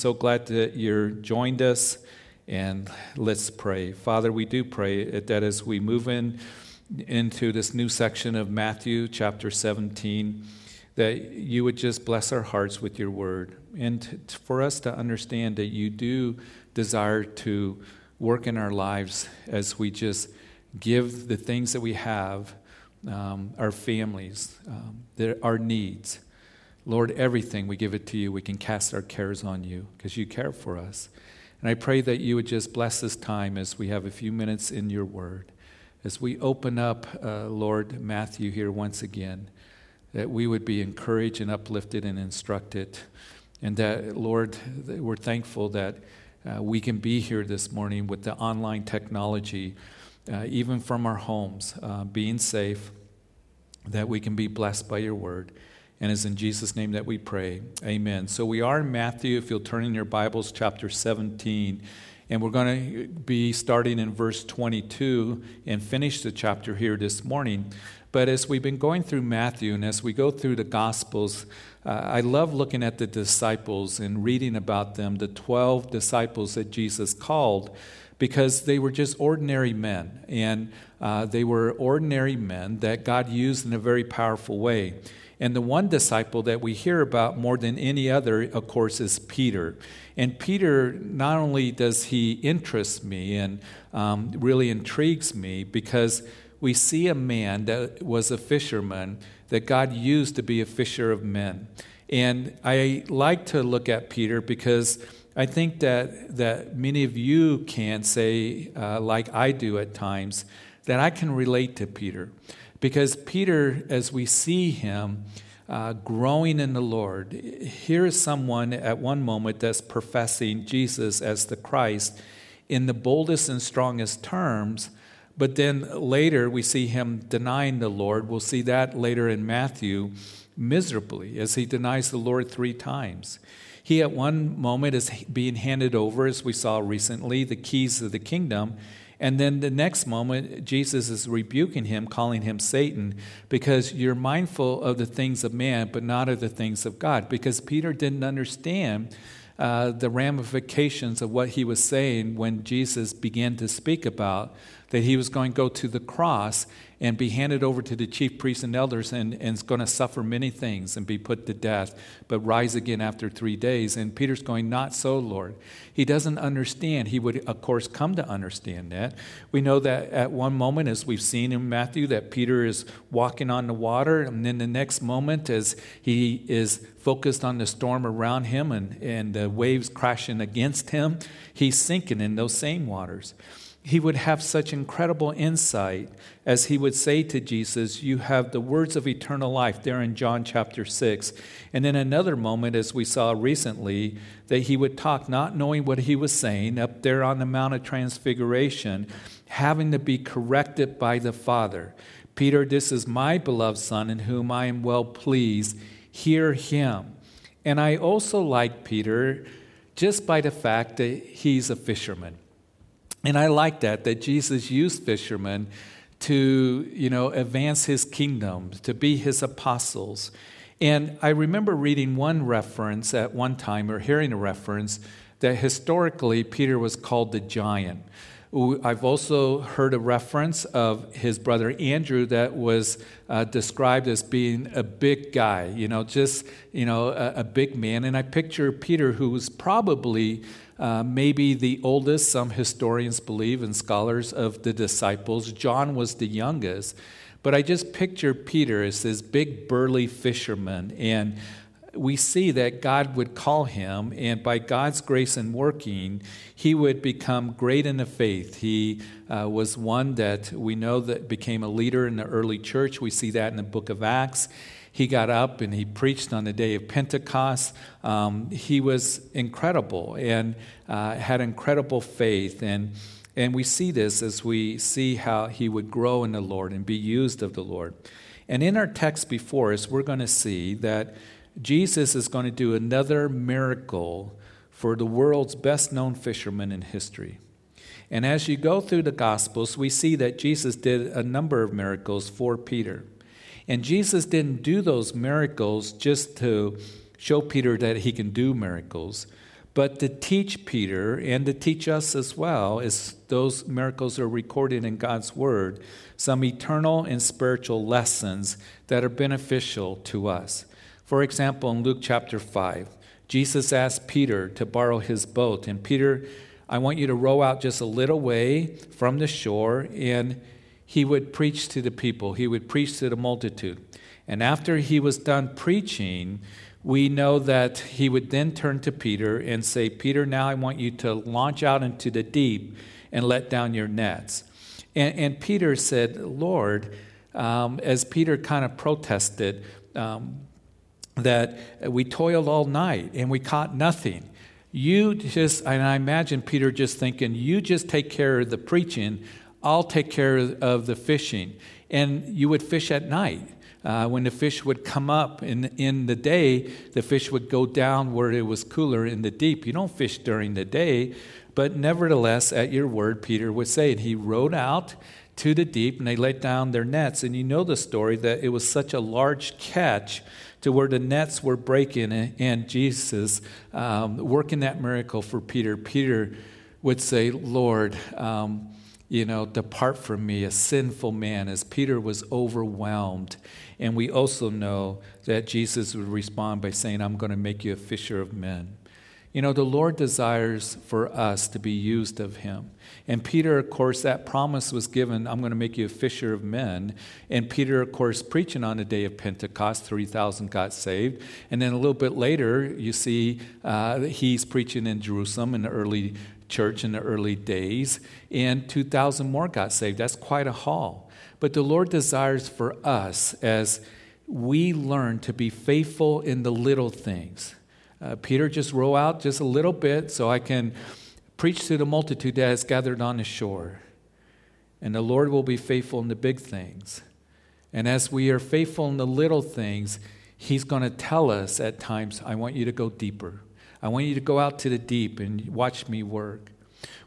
So glad that you're joined us. And let's pray. Father, we do pray that as we move in into this new section of Matthew chapter 17, that you would just bless our hearts with your word. And for us to understand that you do desire to work in our lives as we just give the things that we have, um, our families, um, their, our needs. Lord, everything we give it to you. We can cast our cares on you because you care for us. And I pray that you would just bless this time as we have a few minutes in your word. As we open up, uh, Lord, Matthew here once again, that we would be encouraged and uplifted and instructed. And that, Lord, we're thankful that uh, we can be here this morning with the online technology, uh, even from our homes, uh, being safe, that we can be blessed by your word. And it's in Jesus' name that we pray. Amen. So we are in Matthew, if you'll turn in your Bibles, chapter 17. And we're going to be starting in verse 22 and finish the chapter here this morning. But as we've been going through Matthew and as we go through the Gospels, uh, I love looking at the disciples and reading about them, the 12 disciples that Jesus called, because they were just ordinary men. And uh, they were ordinary men that God used in a very powerful way. And the one disciple that we hear about more than any other, of course, is Peter. And Peter, not only does he interest me and um, really intrigues me because we see a man that was a fisherman that God used to be a fisher of men. And I like to look at Peter because I think that, that many of you can say, uh, like I do at times, that I can relate to Peter. Because Peter, as we see him uh, growing in the Lord, here is someone at one moment that's professing Jesus as the Christ in the boldest and strongest terms. But then later we see him denying the Lord. We'll see that later in Matthew miserably as he denies the Lord three times. He at one moment is being handed over, as we saw recently, the keys of the kingdom. And then the next moment, Jesus is rebuking him, calling him Satan, because you're mindful of the things of man, but not of the things of God. Because Peter didn't understand uh, the ramifications of what he was saying when Jesus began to speak about that he was going to go to the cross and be handed over to the chief priests and elders and, and is going to suffer many things and be put to death, but rise again after three days. And Peter's going, Not so, Lord. He doesn't understand. He would, of course, come to understand that. We know that at one moment, as we've seen in Matthew, that Peter is walking on the water, and then the next moment, as he is focused on the storm around him and, and the waves crashing against him, he's sinking in those same waters he would have such incredible insight as he would say to Jesus, You have the words of eternal life, there in John chapter 6. And then another moment, as we saw recently, that he would talk, not knowing what he was saying, up there on the Mount of Transfiguration, having to be corrected by the Father. Peter, this is my beloved Son in whom I am well pleased. Hear him. And I also like Peter just by the fact that he's a fisherman. And I like that, that Jesus used fishermen to, you know, advance his kingdom, to be his apostles. And I remember reading one reference at one time, or hearing a reference, that historically Peter was called the giant. I've also heard a reference of his brother Andrew that was uh, described as being a big guy, you know, just, you know, a, a big man. And I picture Peter, who was probably uh, maybe the oldest, some historians believe and scholars of the disciples. John was the youngest. But I just picture Peter as this big, burly fisherman. And we see that God would call him, and by God's grace and working, he would become great in the faith. He uh, was one that we know that became a leader in the early church. We see that in the book of Acts. He got up and he preached on the day of Pentecost. Um, he was incredible and uh, had incredible faith. And, and we see this as we see how he would grow in the Lord and be used of the Lord. And in our text before us, we're going to see that Jesus is going to do another miracle for the world's best known fisherman in history. And as you go through the Gospels, we see that Jesus did a number of miracles for Peter. And Jesus didn't do those miracles just to show Peter that he can do miracles, but to teach Peter and to teach us as well, as those miracles are recorded in God's Word, some eternal and spiritual lessons that are beneficial to us. For example, in Luke chapter 5, Jesus asked Peter to borrow his boat, and Peter, I want you to row out just a little way from the shore, and he would preach to the people, he would preach to the multitude. And after he was done preaching, we know that he would then turn to Peter and say, Peter, now I want you to launch out into the deep and let down your nets. And, and Peter said, Lord, um, as Peter kind of protested, um, that we toiled all night and we caught nothing. You just, and I imagine Peter just thinking, you just take care of the preaching, I'll take care of the fishing. And you would fish at night. Uh, when the fish would come up in, in the day, the fish would go down where it was cooler in the deep. You don't fish during the day, but nevertheless, at your word, Peter would say, and he rowed out to the deep and they let down their nets. And you know the story that it was such a large catch to where the nets were breaking, and, Jesus um, working that miracle for Peter. Peter would say, Lord, um, you know, depart from me, a sinful man, as Peter was overwhelmed. And we also know that Jesus would respond by saying, I'm going to make you a fisher of men. You know, the Lord desires for us to be used of Him. And Peter, of course, that promise was given I'm going to make you a fisher of men. And Peter, of course, preaching on the day of Pentecost, 3,000 got saved. And then a little bit later, you see uh, he's preaching in Jerusalem in the early church in the early days, and 2,000 more got saved. That's quite a haul. But the Lord desires for us as we learn to be faithful in the little things uh, Peter, just row out just a little bit so I can preach to the multitude that has gathered on the shore. And the Lord will be faithful in the big things. And as we are faithful in the little things, He's going to tell us at times, I want you to go deeper. I want you to go out to the deep and watch me work.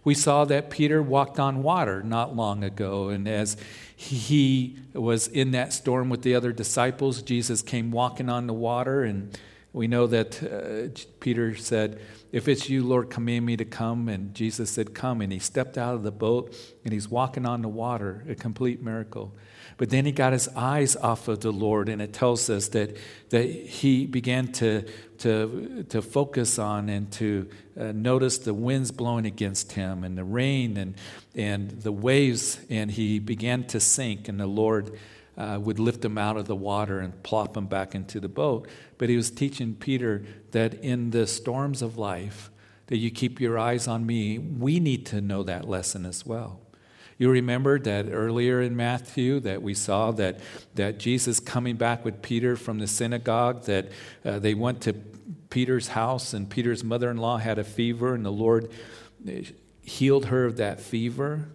We saw that Peter walked on water not long ago, and as he was in that storm with the other disciples, Jesus came walking on the water, and we know that uh, Peter said, If it's you, Lord, command me to come. And Jesus said, Come. And he stepped out of the boat and he's walking on the water, a complete miracle. But then he got his eyes off of the Lord, and it tells us that, that he began to, to, to focus on and to uh, notice the winds blowing against him and the rain and, and the waves, and he began to sink, and the Lord uh, would lift him out of the water and plop him back into the boat. But he was teaching Peter that in the storms of life, that you keep your eyes on me. We need to know that lesson as well. You remember that earlier in Matthew that we saw that, that Jesus coming back with Peter from the synagogue, that uh, they went to Peter's house and Peter's mother in law had a fever and the Lord uh, healed her of that fever.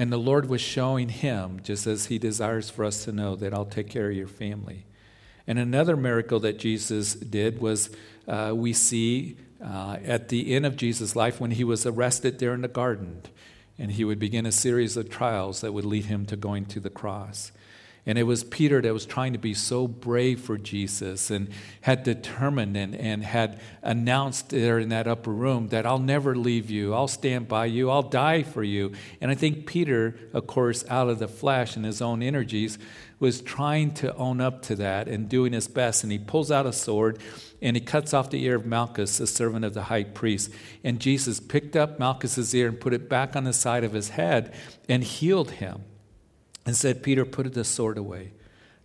And the Lord was showing him, just as he desires for us to know, that I'll take care of your family. And another miracle that Jesus did was uh, we see uh, at the end of Jesus' life when he was arrested there in the garden. And he would begin a series of trials that would lead him to going to the cross. And it was Peter that was trying to be so brave for Jesus and had determined and, and had announced there in that upper room that I'll never leave you, I'll stand by you, I'll die for you. And I think Peter, of course, out of the flesh and his own energies, was trying to own up to that and doing his best. And he pulls out a sword and he cuts off the ear of Malchus, the servant of the high priest. And Jesus picked up Malchus's ear and put it back on the side of his head and healed him and said, Peter, put the sword away.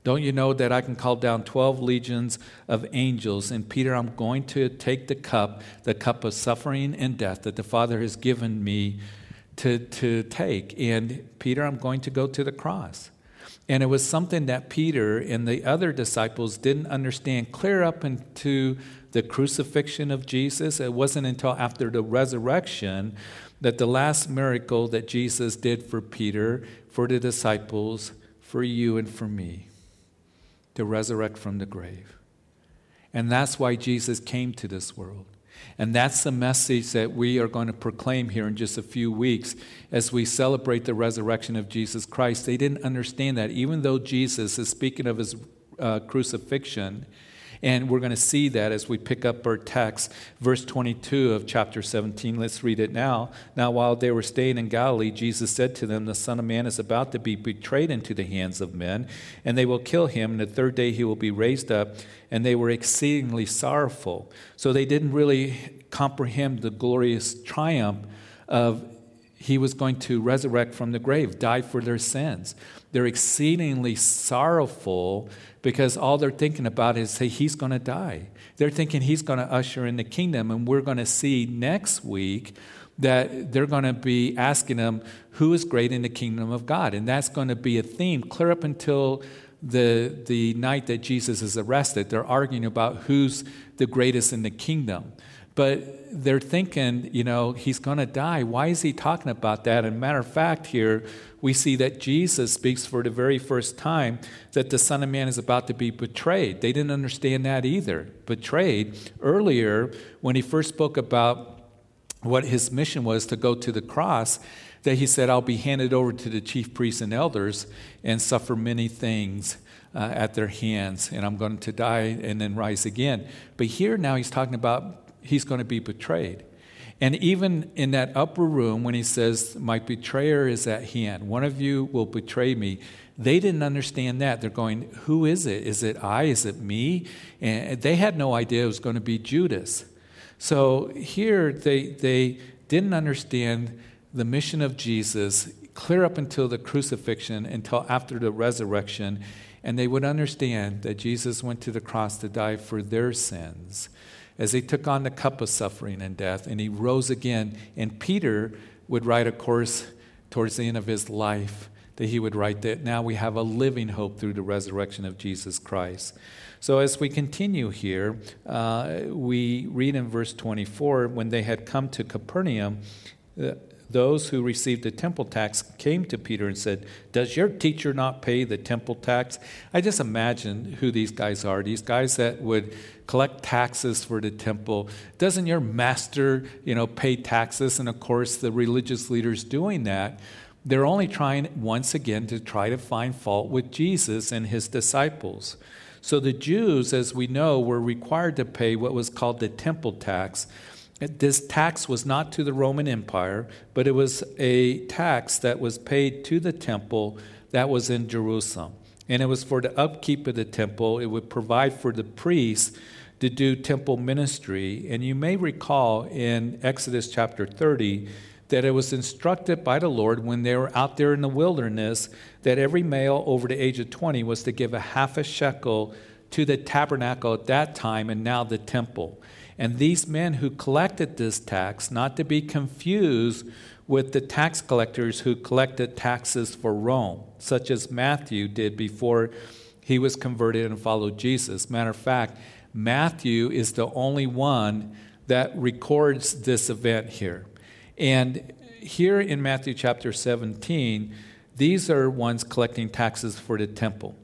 Don't you know that I can call down 12 legions of angels? And Peter, I'm going to take the cup, the cup of suffering and death that the Father has given me to, to take. And Peter, I'm going to go to the cross. And it was something that Peter and the other disciples didn't understand clear up into the crucifixion of Jesus. It wasn't until after the resurrection that the last miracle that Jesus did for Peter, for the disciples, for you and for me, to resurrect from the grave. And that's why Jesus came to this world. And that's the message that we are going to proclaim here in just a few weeks as we celebrate the resurrection of Jesus Christ. They didn't understand that. Even though Jesus is speaking of his uh, crucifixion, And we're going to see that as we pick up our text, verse 22 of chapter 17. Let's read it now. Now, while they were staying in Galilee, Jesus said to them, The Son of Man is about to be betrayed into the hands of men, and they will kill him, and the third day he will be raised up. And they were exceedingly sorrowful. So they didn't really comprehend the glorious triumph of he was going to resurrect from the grave, die for their sins. They're exceedingly sorrowful because all they're thinking about is, hey, he's going to die. They're thinking he's going to usher in the kingdom. And we're going to see next week that they're going to be asking him, who is great in the kingdom of God? And that's going to be a theme clear up until the, the night that Jesus is arrested. They're arguing about who's the greatest in the kingdom. But they're thinking, you know, he's going to die. Why is he talking about that? And matter of fact, here we see that Jesus speaks for the very first time that the Son of Man is about to be betrayed. They didn't understand that either. Betrayed. Earlier, when he first spoke about what his mission was to go to the cross, that he said, I'll be handed over to the chief priests and elders and suffer many things. Uh, at their hands, and I'm going to die and then rise again. But here now he's talking about he's going to be betrayed. And even in that upper room, when he says, My betrayer is at hand, one of you will betray me, they didn't understand that. They're going, Who is it? Is it I? Is it me? And they had no idea it was going to be Judas. So here they, they didn't understand the mission of Jesus clear up until the crucifixion, until after the resurrection. And they would understand that Jesus went to the cross to die for their sins as he took on the cup of suffering and death, and he rose again. And Peter would write, of course, towards the end of his life, that he would write that now we have a living hope through the resurrection of Jesus Christ. So, as we continue here, uh, we read in verse 24 when they had come to Capernaum, uh, those who received the temple tax came to Peter and said, Does your teacher not pay the temple tax? I just imagine who these guys are. These guys that would collect taxes for the temple. Doesn't your master, you know, pay taxes? And of course, the religious leaders doing that, they're only trying once again to try to find fault with Jesus and his disciples. So the Jews, as we know, were required to pay what was called the temple tax. This tax was not to the Roman Empire, but it was a tax that was paid to the temple that was in Jerusalem. And it was for the upkeep of the temple. It would provide for the priests to do temple ministry. And you may recall in Exodus chapter 30 that it was instructed by the Lord when they were out there in the wilderness that every male over the age of 20 was to give a half a shekel to the tabernacle at that time and now the temple. And these men who collected this tax, not to be confused with the tax collectors who collected taxes for Rome, such as Matthew did before he was converted and followed Jesus. Matter of fact, Matthew is the only one that records this event here. And here in Matthew chapter 17, these are ones collecting taxes for the temple.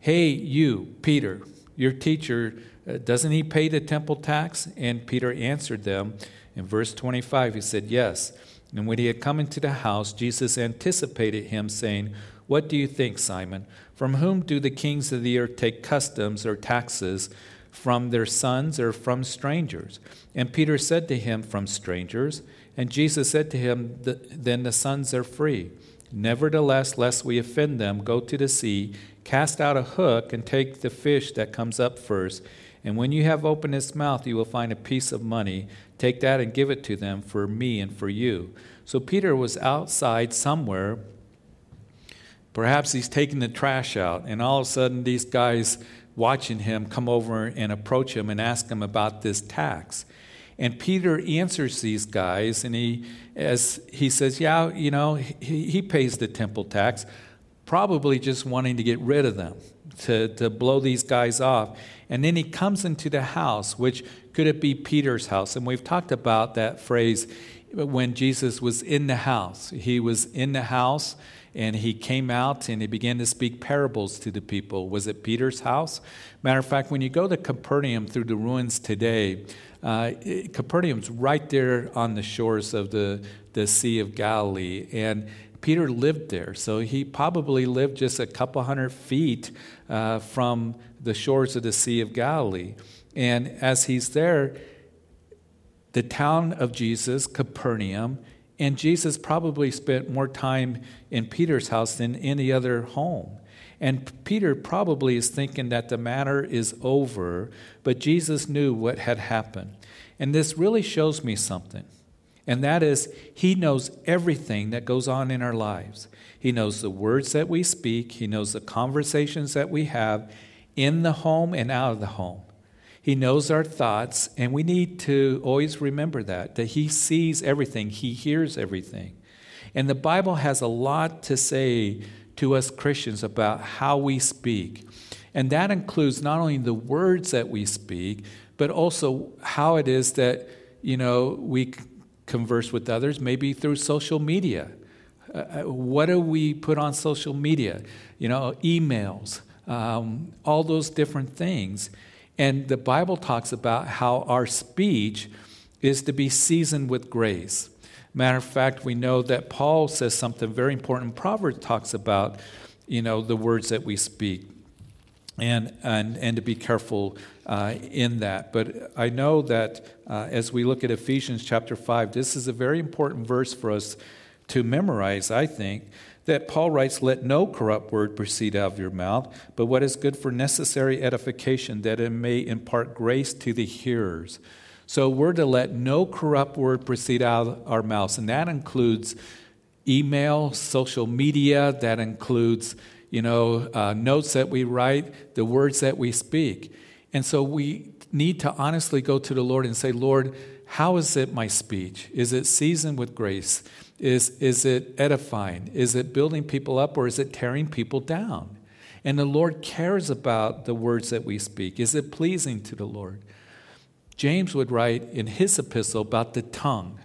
Hey, you, Peter, your teacher uh, doesn't he pay the temple tax? And Peter answered them. In verse 25, he said, Yes. And when he had come into the house, Jesus anticipated him, saying, What do you think, Simon? From whom do the kings of the earth take customs or taxes? From their sons or from strangers? And Peter said to him, From strangers. And Jesus said to him, Then the sons are free. Nevertheless, lest we offend them, go to the sea, cast out a hook, and take the fish that comes up first and when you have opened its mouth, you will find a piece of money. Take that and give it to them for me and for you. So Peter was outside somewhere. Perhaps he's taking the trash out, and all of a sudden, these guys watching him come over and approach him and ask him about this tax. And Peter answers these guys, and he, as he says, Yeah, you know, he, he pays the temple tax, probably just wanting to get rid of them, to, to blow these guys off. And then he comes into the house, which could it be Peter's house? And we've talked about that phrase when Jesus was in the house. He was in the house and he came out and he began to speak parables to the people. Was it Peter's house? Matter of fact, when you go to Capernaum through the ruins today, uh, Capernaum's right there on the shores of the, the Sea of Galilee. And Peter lived there, so he probably lived just a couple hundred feet uh, from the shores of the Sea of Galilee. And as he's there, the town of Jesus, Capernaum, and Jesus probably spent more time in Peter's house than any other home. And Peter probably is thinking that the matter is over, but Jesus knew what had happened. And this really shows me something. And that is, He knows everything that goes on in our lives. He knows the words that we speak, He knows the conversations that we have in the home and out of the home. He knows our thoughts, and we need to always remember that, that He sees everything, He hears everything. And the Bible has a lot to say to us Christians about how we speak. And that includes not only the words that we speak, but also how it is that, you know, we converse with others, maybe through social media. Uh, uh what do we put on social media? You know, emails, um, all those different things. And the Bible talks about how our speech is to be seasoned with grace. Matter of fact, we know that Paul says something very important. Proverbs talks about, you know, the words that we speak and, and, and to be careful uh, in that. But I know that uh, as we look at Ephesians chapter 5, this is a very important verse for us to memorize, I think that Paul writes, Let no corrupt word proceed out of your mouth, but what is good for necessary edification, that it may impart grace to the hearers. So we're to let no corrupt word proceed out of our mouths, and that includes email, social media, that includes you know, uh, notes that we write, the words that we speak. And so we need to honestly go to the Lord and say, Lord, how is it my speech? Is it seasoned with grace? Is, is it edifying? Is it building people up or is it tearing people down? And the Lord cares about the words that we speak. Is it pleasing to the Lord? James would write in his epistle about the tongue,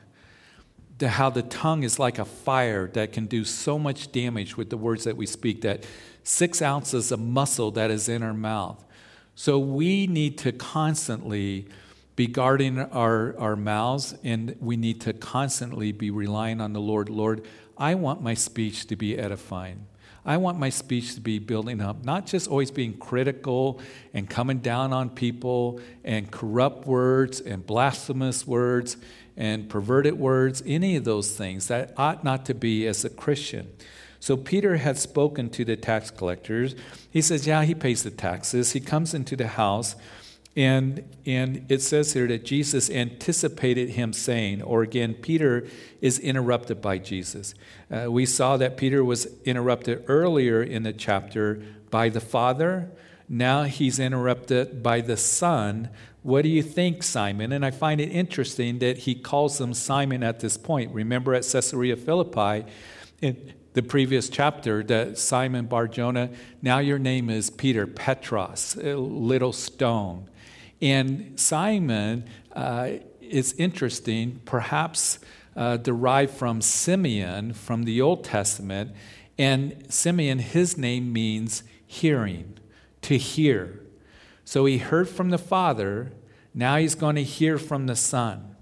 the, how the tongue is like a fire that can do so much damage with the words that we speak, that six ounces of muscle that is in our mouth. So we need to constantly be guarding our, our mouths, and we need to constantly be relying on the Lord. Lord, I want my speech to be edifying. I want my speech to be building up, not just always being critical and coming down on people and corrupt words and blasphemous words and perverted words, any of those things. That ought not to be as a Christian. So Peter had spoken to the tax collectors. He says, Yeah, he pays the taxes. He comes into the house. And, and it says here that Jesus anticipated him saying, or again, Peter is interrupted by Jesus. Uh, we saw that Peter was interrupted earlier in the chapter by the Father. Now he's interrupted by the Son. What do you think, Simon? And I find it interesting that he calls him Simon at this point. Remember at Caesarea Philippi, the previous chapter, that Simon Barjona, now your name is Peter, Petros, little stone. And Simon uh, is interesting, perhaps uh, derived from Simeon from the Old Testament. And Simeon, his name means hearing, to hear. So he heard from the Father, now he's going to hear from the Son.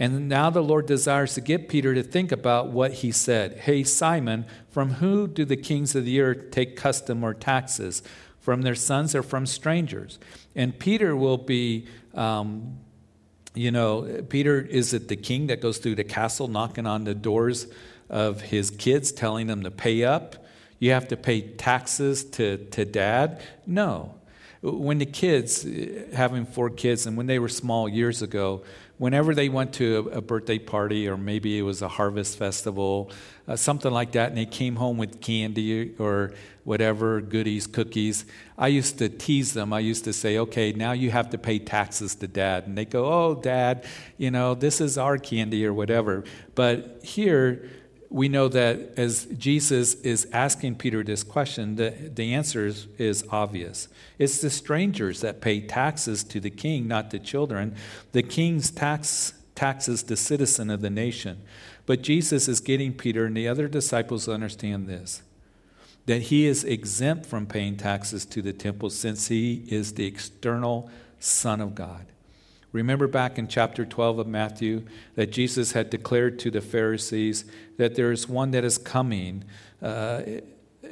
And now the Lord desires to get Peter to think about what he said. Hey, Simon, from who do the kings of the earth take custom or taxes? From their sons or from strangers? And Peter will be, um, you know, Peter is it the king that goes through the castle knocking on the doors of his kids, telling them to pay up? You have to pay taxes to, to dad? No. When the kids, having four kids, and when they were small years ago, whenever they went to a, birthday party or maybe it was a harvest festival, uh, something like that, and they came home with candy or whatever, goodies, cookies, I used to tease them. I used to say, okay, now you have to pay taxes to dad. And they go, oh, dad, you know, this is our candy or whatever. But here, we know that as Jesus is asking Peter this question, the, the answer is, is obvious. It's the strangers that pay taxes to the king, not the children. The king's tax taxes the citizen of the nation. But Jesus is getting Peter and the other disciples to understand this that he is exempt from paying taxes to the temple since he is the external Son of God. Remember back in chapter 12 of Matthew that Jesus had declared to the Pharisees that there is one that is coming uh,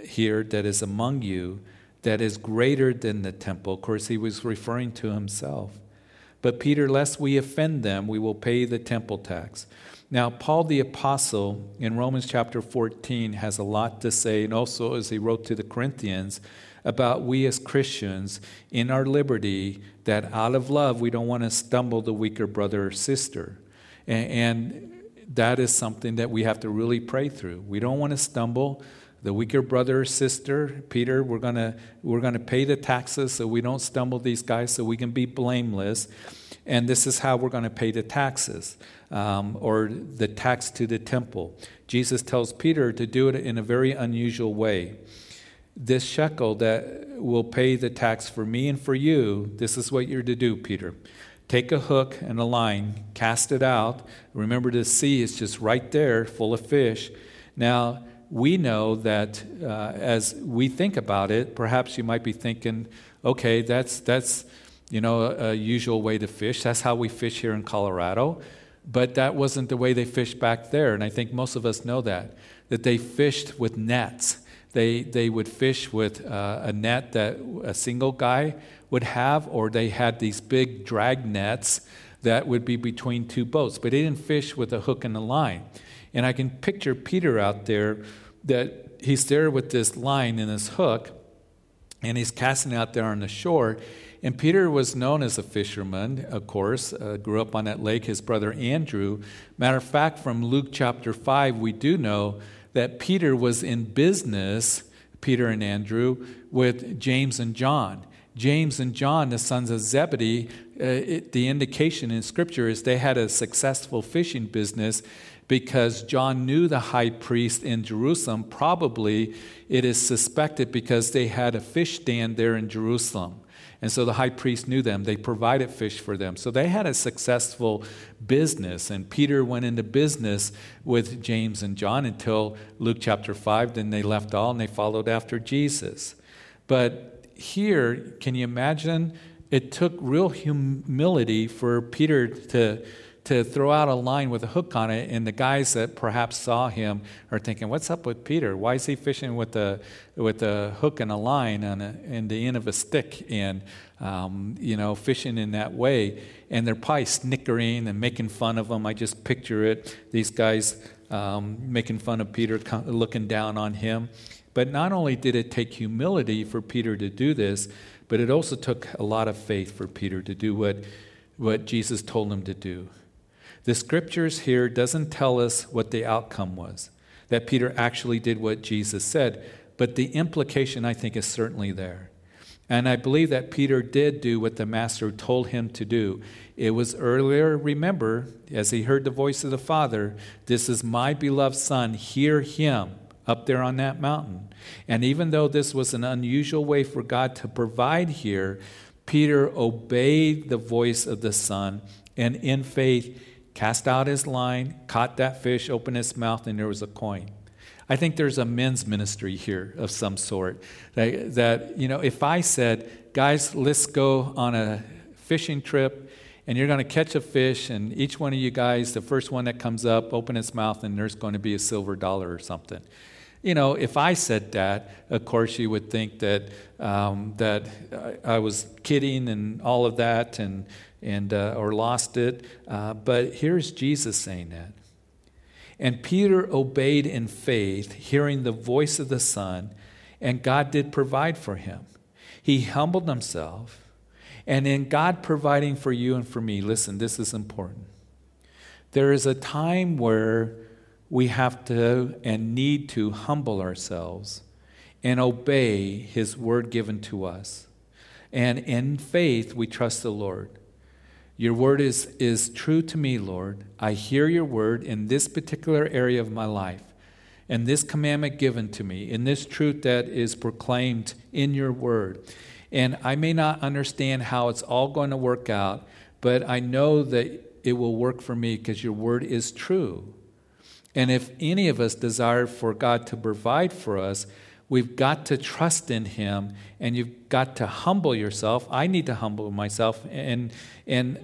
here that is among you that is greater than the temple. Of course, he was referring to himself. But Peter, lest we offend them, we will pay the temple tax. Now, Paul the Apostle in Romans chapter 14 has a lot to say, and also as he wrote to the Corinthians about we as Christians in our liberty, that out of love we don't want to stumble the weaker brother or sister. And, and that is something that we have to really pray through. We don't want to stumble the weaker brother or sister, Peter, we're going to we're going to pay the taxes so we don't stumble these guys so we can be blameless. And this is how we're going to pay the taxes um, or the tax to the temple. Jesus tells Peter to do it in a very unusual way. This shekel that will pay the tax for me and for you, this is what you're to do, Peter. Take a hook and a line, cast it out. Remember, the sea is just right there, full of fish. Now, we know that uh, as we think about it, perhaps you might be thinking, okay, that's, that's you know, a, a usual way to fish. That's how we fish here in Colorado. But that wasn't the way they fished back there. And I think most of us know that, that they fished with nets. They, they would fish with uh, a net that a single guy would have, or they had these big drag nets that would be between two boats. But they didn't fish with a hook and a line. And I can picture Peter out there that he's there with this line and this hook, and he's casting out there on the shore. And Peter was known as a fisherman, of course, uh, grew up on that lake, his brother Andrew. Matter of fact, from Luke chapter 5, we do know that Peter was in business, Peter and Andrew, with James and John. James and John, the sons of Zebedee, uh, it, the indication in Scripture is they had a successful fishing business because John knew the high priest in Jerusalem. Probably it is suspected because they had a fish stand there in Jerusalem. And so the high priest knew them. They provided fish for them. So they had a successful business. And Peter went into business with James and John until Luke chapter 5. Then they left all and they followed after Jesus. But here, can you imagine? It took real humility for Peter to to throw out a line with a hook on it, and the guys that perhaps saw him are thinking, "What's up with Peter? Why is he fishing with a with a hook and a line and the end of a stick and um, you know fishing in that way?" And they're probably snickering and making fun of him. I just picture it. These guys um, making fun of Peter, looking down on him. But not only did it take humility for Peter to do this, but it also took a lot of faith for Peter to do what, what Jesus told him to do. The scriptures here doesn't tell us what the outcome was, that Peter actually did what Jesus said, but the implication I think is certainly there. And I believe that Peter did do what the master told him to do. It was earlier, remember, as he heard the voice of the Father, This is my beloved Son, hear him up there on that mountain. And even though this was an unusual way for God to provide here, Peter obeyed the voice of the Son, and in faith, cast out his line, caught that fish, opened his mouth, and there was a coin. I think there's a men's ministry here of some sort. That, that, you know, if I said, guys, let's go on a fishing trip and you're going to catch a fish, and each one of you guys, the first one that comes up, open its mouth, and there's going to be a silver dollar or something. You know, if I said that, of course, you would think that um, that I, was kidding and all of that, and and uh, or lost it. Uh, but here's Jesus saying that. And Peter obeyed in faith, hearing the voice of the Son, and God did provide for him. He humbled himself, and in God providing for you and for me, listen, this is important. There is a time where we have to and need to humble ourselves and obey His word given to us. And in faith, we trust the Lord. Your word is, is true to me, Lord. I hear your word in this particular area of my life, and this commandment given to me, in this truth that is proclaimed in your word. And I may not understand how it's all going to work out, but I know that it will work for me because your word is true. And if any of us desire for God to provide for us, we've got to trust in Him and you've got to humble yourself. I need to humble myself and, and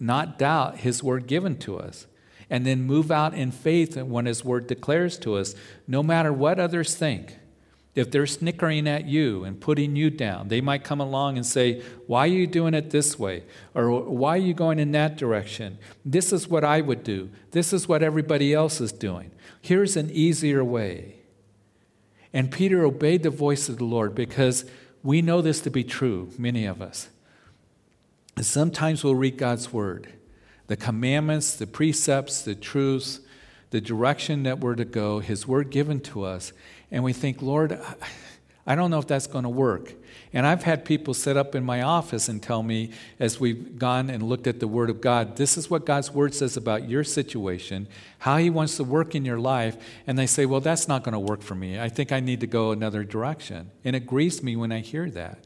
not doubt His word given to us, and then move out in faith when His word declares to us, no matter what others think. If they're snickering at you and putting you down, they might come along and say, Why are you doing it this way? Or why are you going in that direction? This is what I would do. This is what everybody else is doing. Here's an easier way. And Peter obeyed the voice of the Lord because we know this to be true, many of us. Sometimes we'll read God's word, the commandments, the precepts, the truths, the direction that we're to go, His word given to us, and we think, Lord, I don't know if that's going to work. And I've had people sit up in my office and tell me, as we've gone and looked at the Word of God, this is what God's Word says about your situation, how He wants to work in your life. And they say, Well, that's not going to work for me. I think I need to go another direction. And it grieves me when I hear that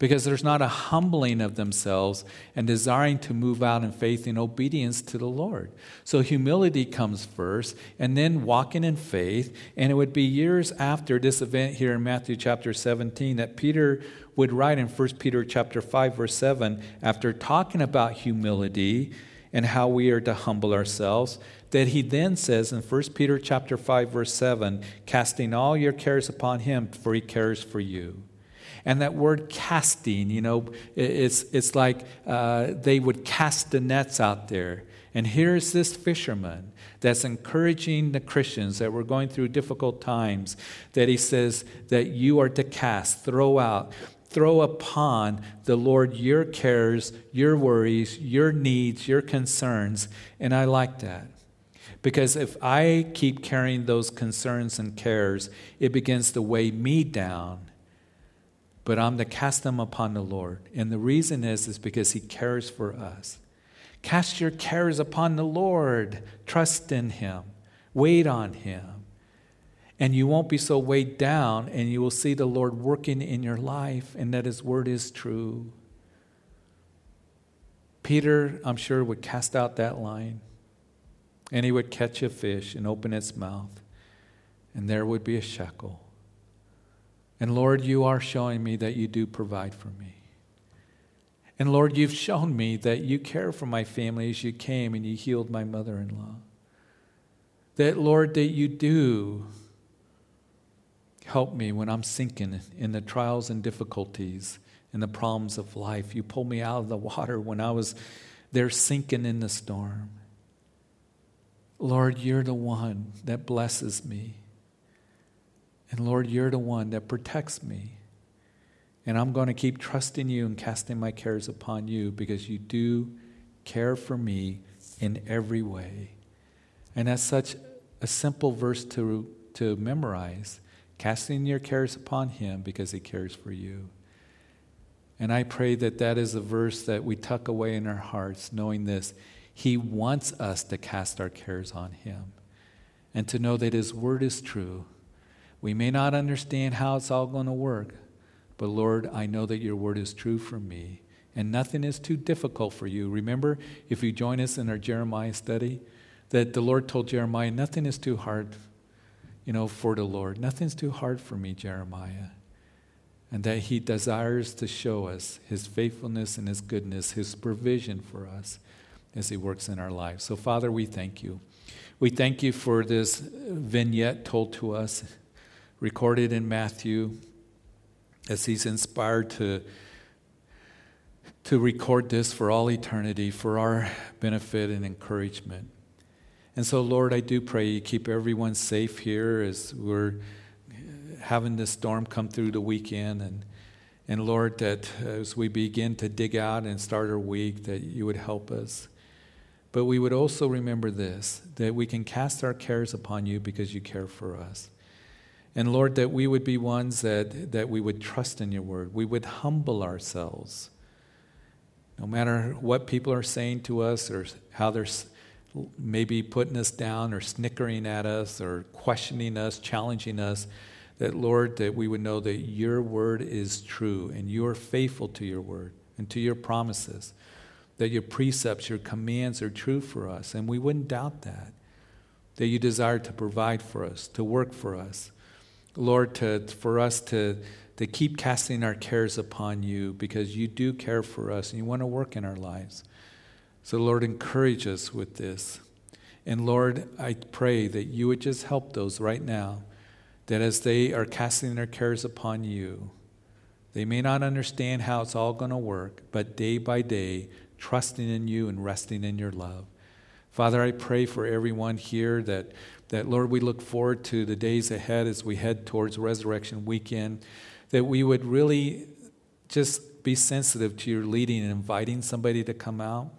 because there's not a humbling of themselves and desiring to move out in faith and obedience to the Lord. So humility comes first, and then walking in faith. And it would be years after this event here in Matthew chapter 17 that Peter would write in 1 Peter chapter 5 verse 7 after talking about humility and how we are to humble ourselves that he then says in 1 Peter chapter 5 verse 7 casting all your cares upon him for he cares for you and that word casting, you know, it's, it's like uh, they would cast the nets out there. And here's this fisherman that's encouraging the Christians that were going through difficult times, that he says that you are to cast, throw out, throw upon the Lord your cares, your worries, your needs, your concerns. And I like that. Because if I keep carrying those concerns and cares, it begins to weigh me down but I'm to cast them upon the Lord. And the reason is is because he cares for us. Cast your cares upon the Lord. Trust in him. Wait on him. And you won't be so weighed down, and you will see the Lord working in your life, and that his word is true. Peter, I'm sure, would cast out that line, and he would catch a fish and open its mouth, and there would be a shekel. And Lord, you are showing me that you do provide for me. And Lord, you've shown me that you care for my family as you came and you healed my mother in law. That, Lord, that you do help me when I'm sinking in the trials and difficulties and the problems of life. You pulled me out of the water when I was there sinking in the storm. Lord, you're the one that blesses me. And Lord, you're the one that protects me. And I'm going to keep trusting you and casting my cares upon you because you do care for me in every way. And that's such a simple verse to, to memorize casting your cares upon him because he cares for you. And I pray that that is a verse that we tuck away in our hearts, knowing this. He wants us to cast our cares on him and to know that his word is true we may not understand how it's all going to work, but Lord, I know that your word is true for me, and nothing is too difficult for you. Remember, if you join us in our Jeremiah study, that the Lord told Jeremiah, nothing is too hard, you know, for the Lord. Nothing's too hard for me, Jeremiah. And that he desires to show us his faithfulness and his goodness, his provision for us as he works in our lives. So, Father, we thank you. We thank you for this vignette told to us recorded in Matthew as he's inspired to, to record this for all eternity, for our benefit and encouragement. And so, Lord, I do pray you keep everyone safe here as we're having this storm come through the weekend. And, and Lord, that as we begin to dig out and start our week, that you would help us. But we would also remember this that we can cast our cares upon you because you care for us. And Lord, that we would be ones that, that we would trust in your word. We would humble ourselves. No matter what people are saying to us or how they're maybe putting us down or snickering at us or questioning us, challenging us, that Lord, that we would know that your word is true and you are faithful to your word and to your promises, that your precepts, your commands are true for us. And we wouldn't doubt that, that you desire to provide for us, to work for us. Lord, to, for us to, to keep casting our cares upon you because you do care for us and you want to work in our lives. So, Lord, encourage us with this. And Lord, I pray that you would just help those right now, that as they are casting their cares upon you, they may not understand how it's all going to work, but day by day, trusting in you and resting in your love. Father, I pray for everyone here that, that, Lord, we look forward to the days ahead as we head towards Resurrection Weekend, that we would really just be sensitive to your leading and inviting somebody to come out.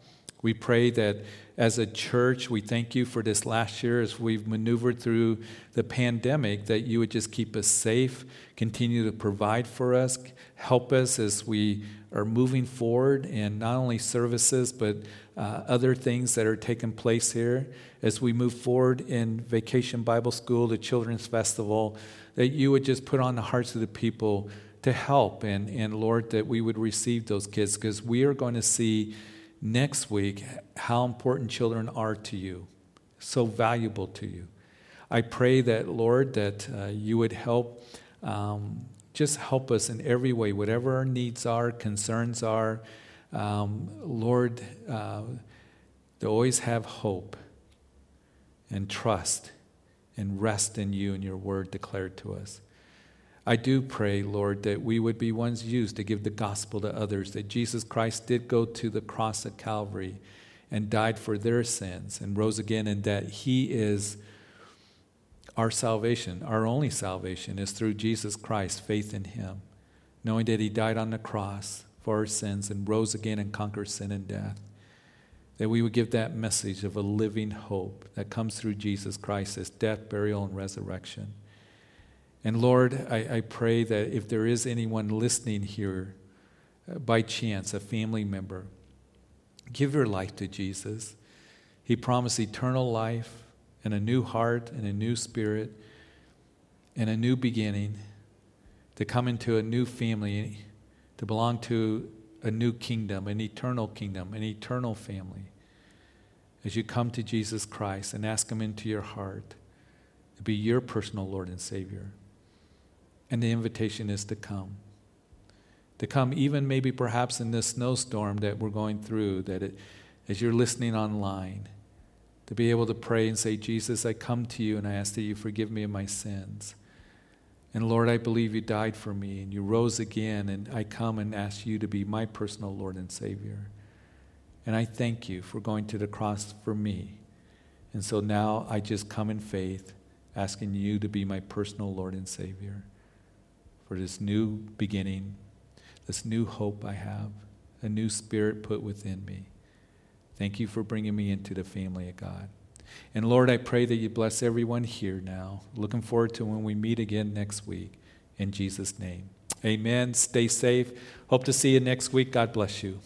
We pray that as a church, we thank you for this last year as we've maneuvered through the pandemic, that you would just keep us safe, continue to provide for us, help us as we are moving forward in not only services, but uh, other things that are taking place here. As we move forward in Vacation Bible School, the Children's Festival, that you would just put on the hearts of the people to help, and, and Lord, that we would receive those kids, because we are going to see next week how important children are to you, so valuable to you. I pray that, Lord, that uh, you would help, um, just help us in every way, whatever our needs are, concerns are. Um, Lord, uh, to always have hope and trust and rest in you and your word declared to us. I do pray, Lord, that we would be ones used to give the gospel to others, that Jesus Christ did go to the cross at Calvary and died for their sins and rose again, and that He is our salvation. Our only salvation is through Jesus Christ, faith in Him, knowing that He died on the cross for our sins and rose again and conquered sin and death. That we would give that message of a living hope that comes through Jesus Christ as death, burial, and resurrection. And Lord, I, I pray that if there is anyone listening here uh, by chance, a family member, give your life to Jesus. He promised eternal life and a new heart and a new spirit and a new beginning to come into a new family, to belong to a new kingdom, an eternal kingdom, an eternal family. As you come to Jesus Christ and ask Him into your heart to be your personal Lord and Savior. And the invitation is to come. To come, even maybe perhaps in this snowstorm that we're going through, that it, as you're listening online, to be able to pray and say, Jesus, I come to you and I ask that you forgive me of my sins. And Lord, I believe you died for me and you rose again, and I come and ask you to be my personal Lord and Savior. And I thank you for going to the cross for me. And so now I just come in faith, asking you to be my personal Lord and Savior for this new beginning, this new hope I have, a new spirit put within me. Thank you for bringing me into the family of God. And Lord, I pray that you bless everyone here now. Looking forward to when we meet again next week. In Jesus' name. Amen. Stay safe. Hope to see you next week. God bless you.